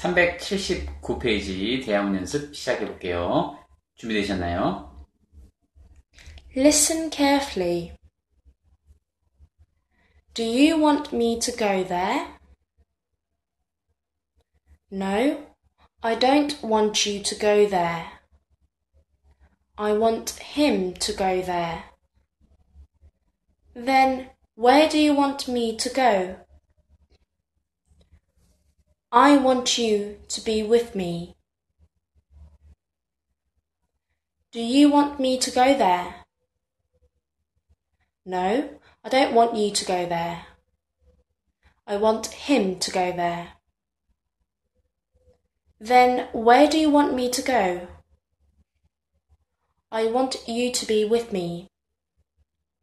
379페이지 대화문 연습 시작해 볼게요. 준비되셨나요? Listen carefully. Do you want me to go there? No, I don't want you to go there. I want him to go there. Then where do you want me to go? I want you to be with me. Do you want me to go there? No, I don't want you to go there. I want him to go there. Then where do you want me to go? I want you to be with me.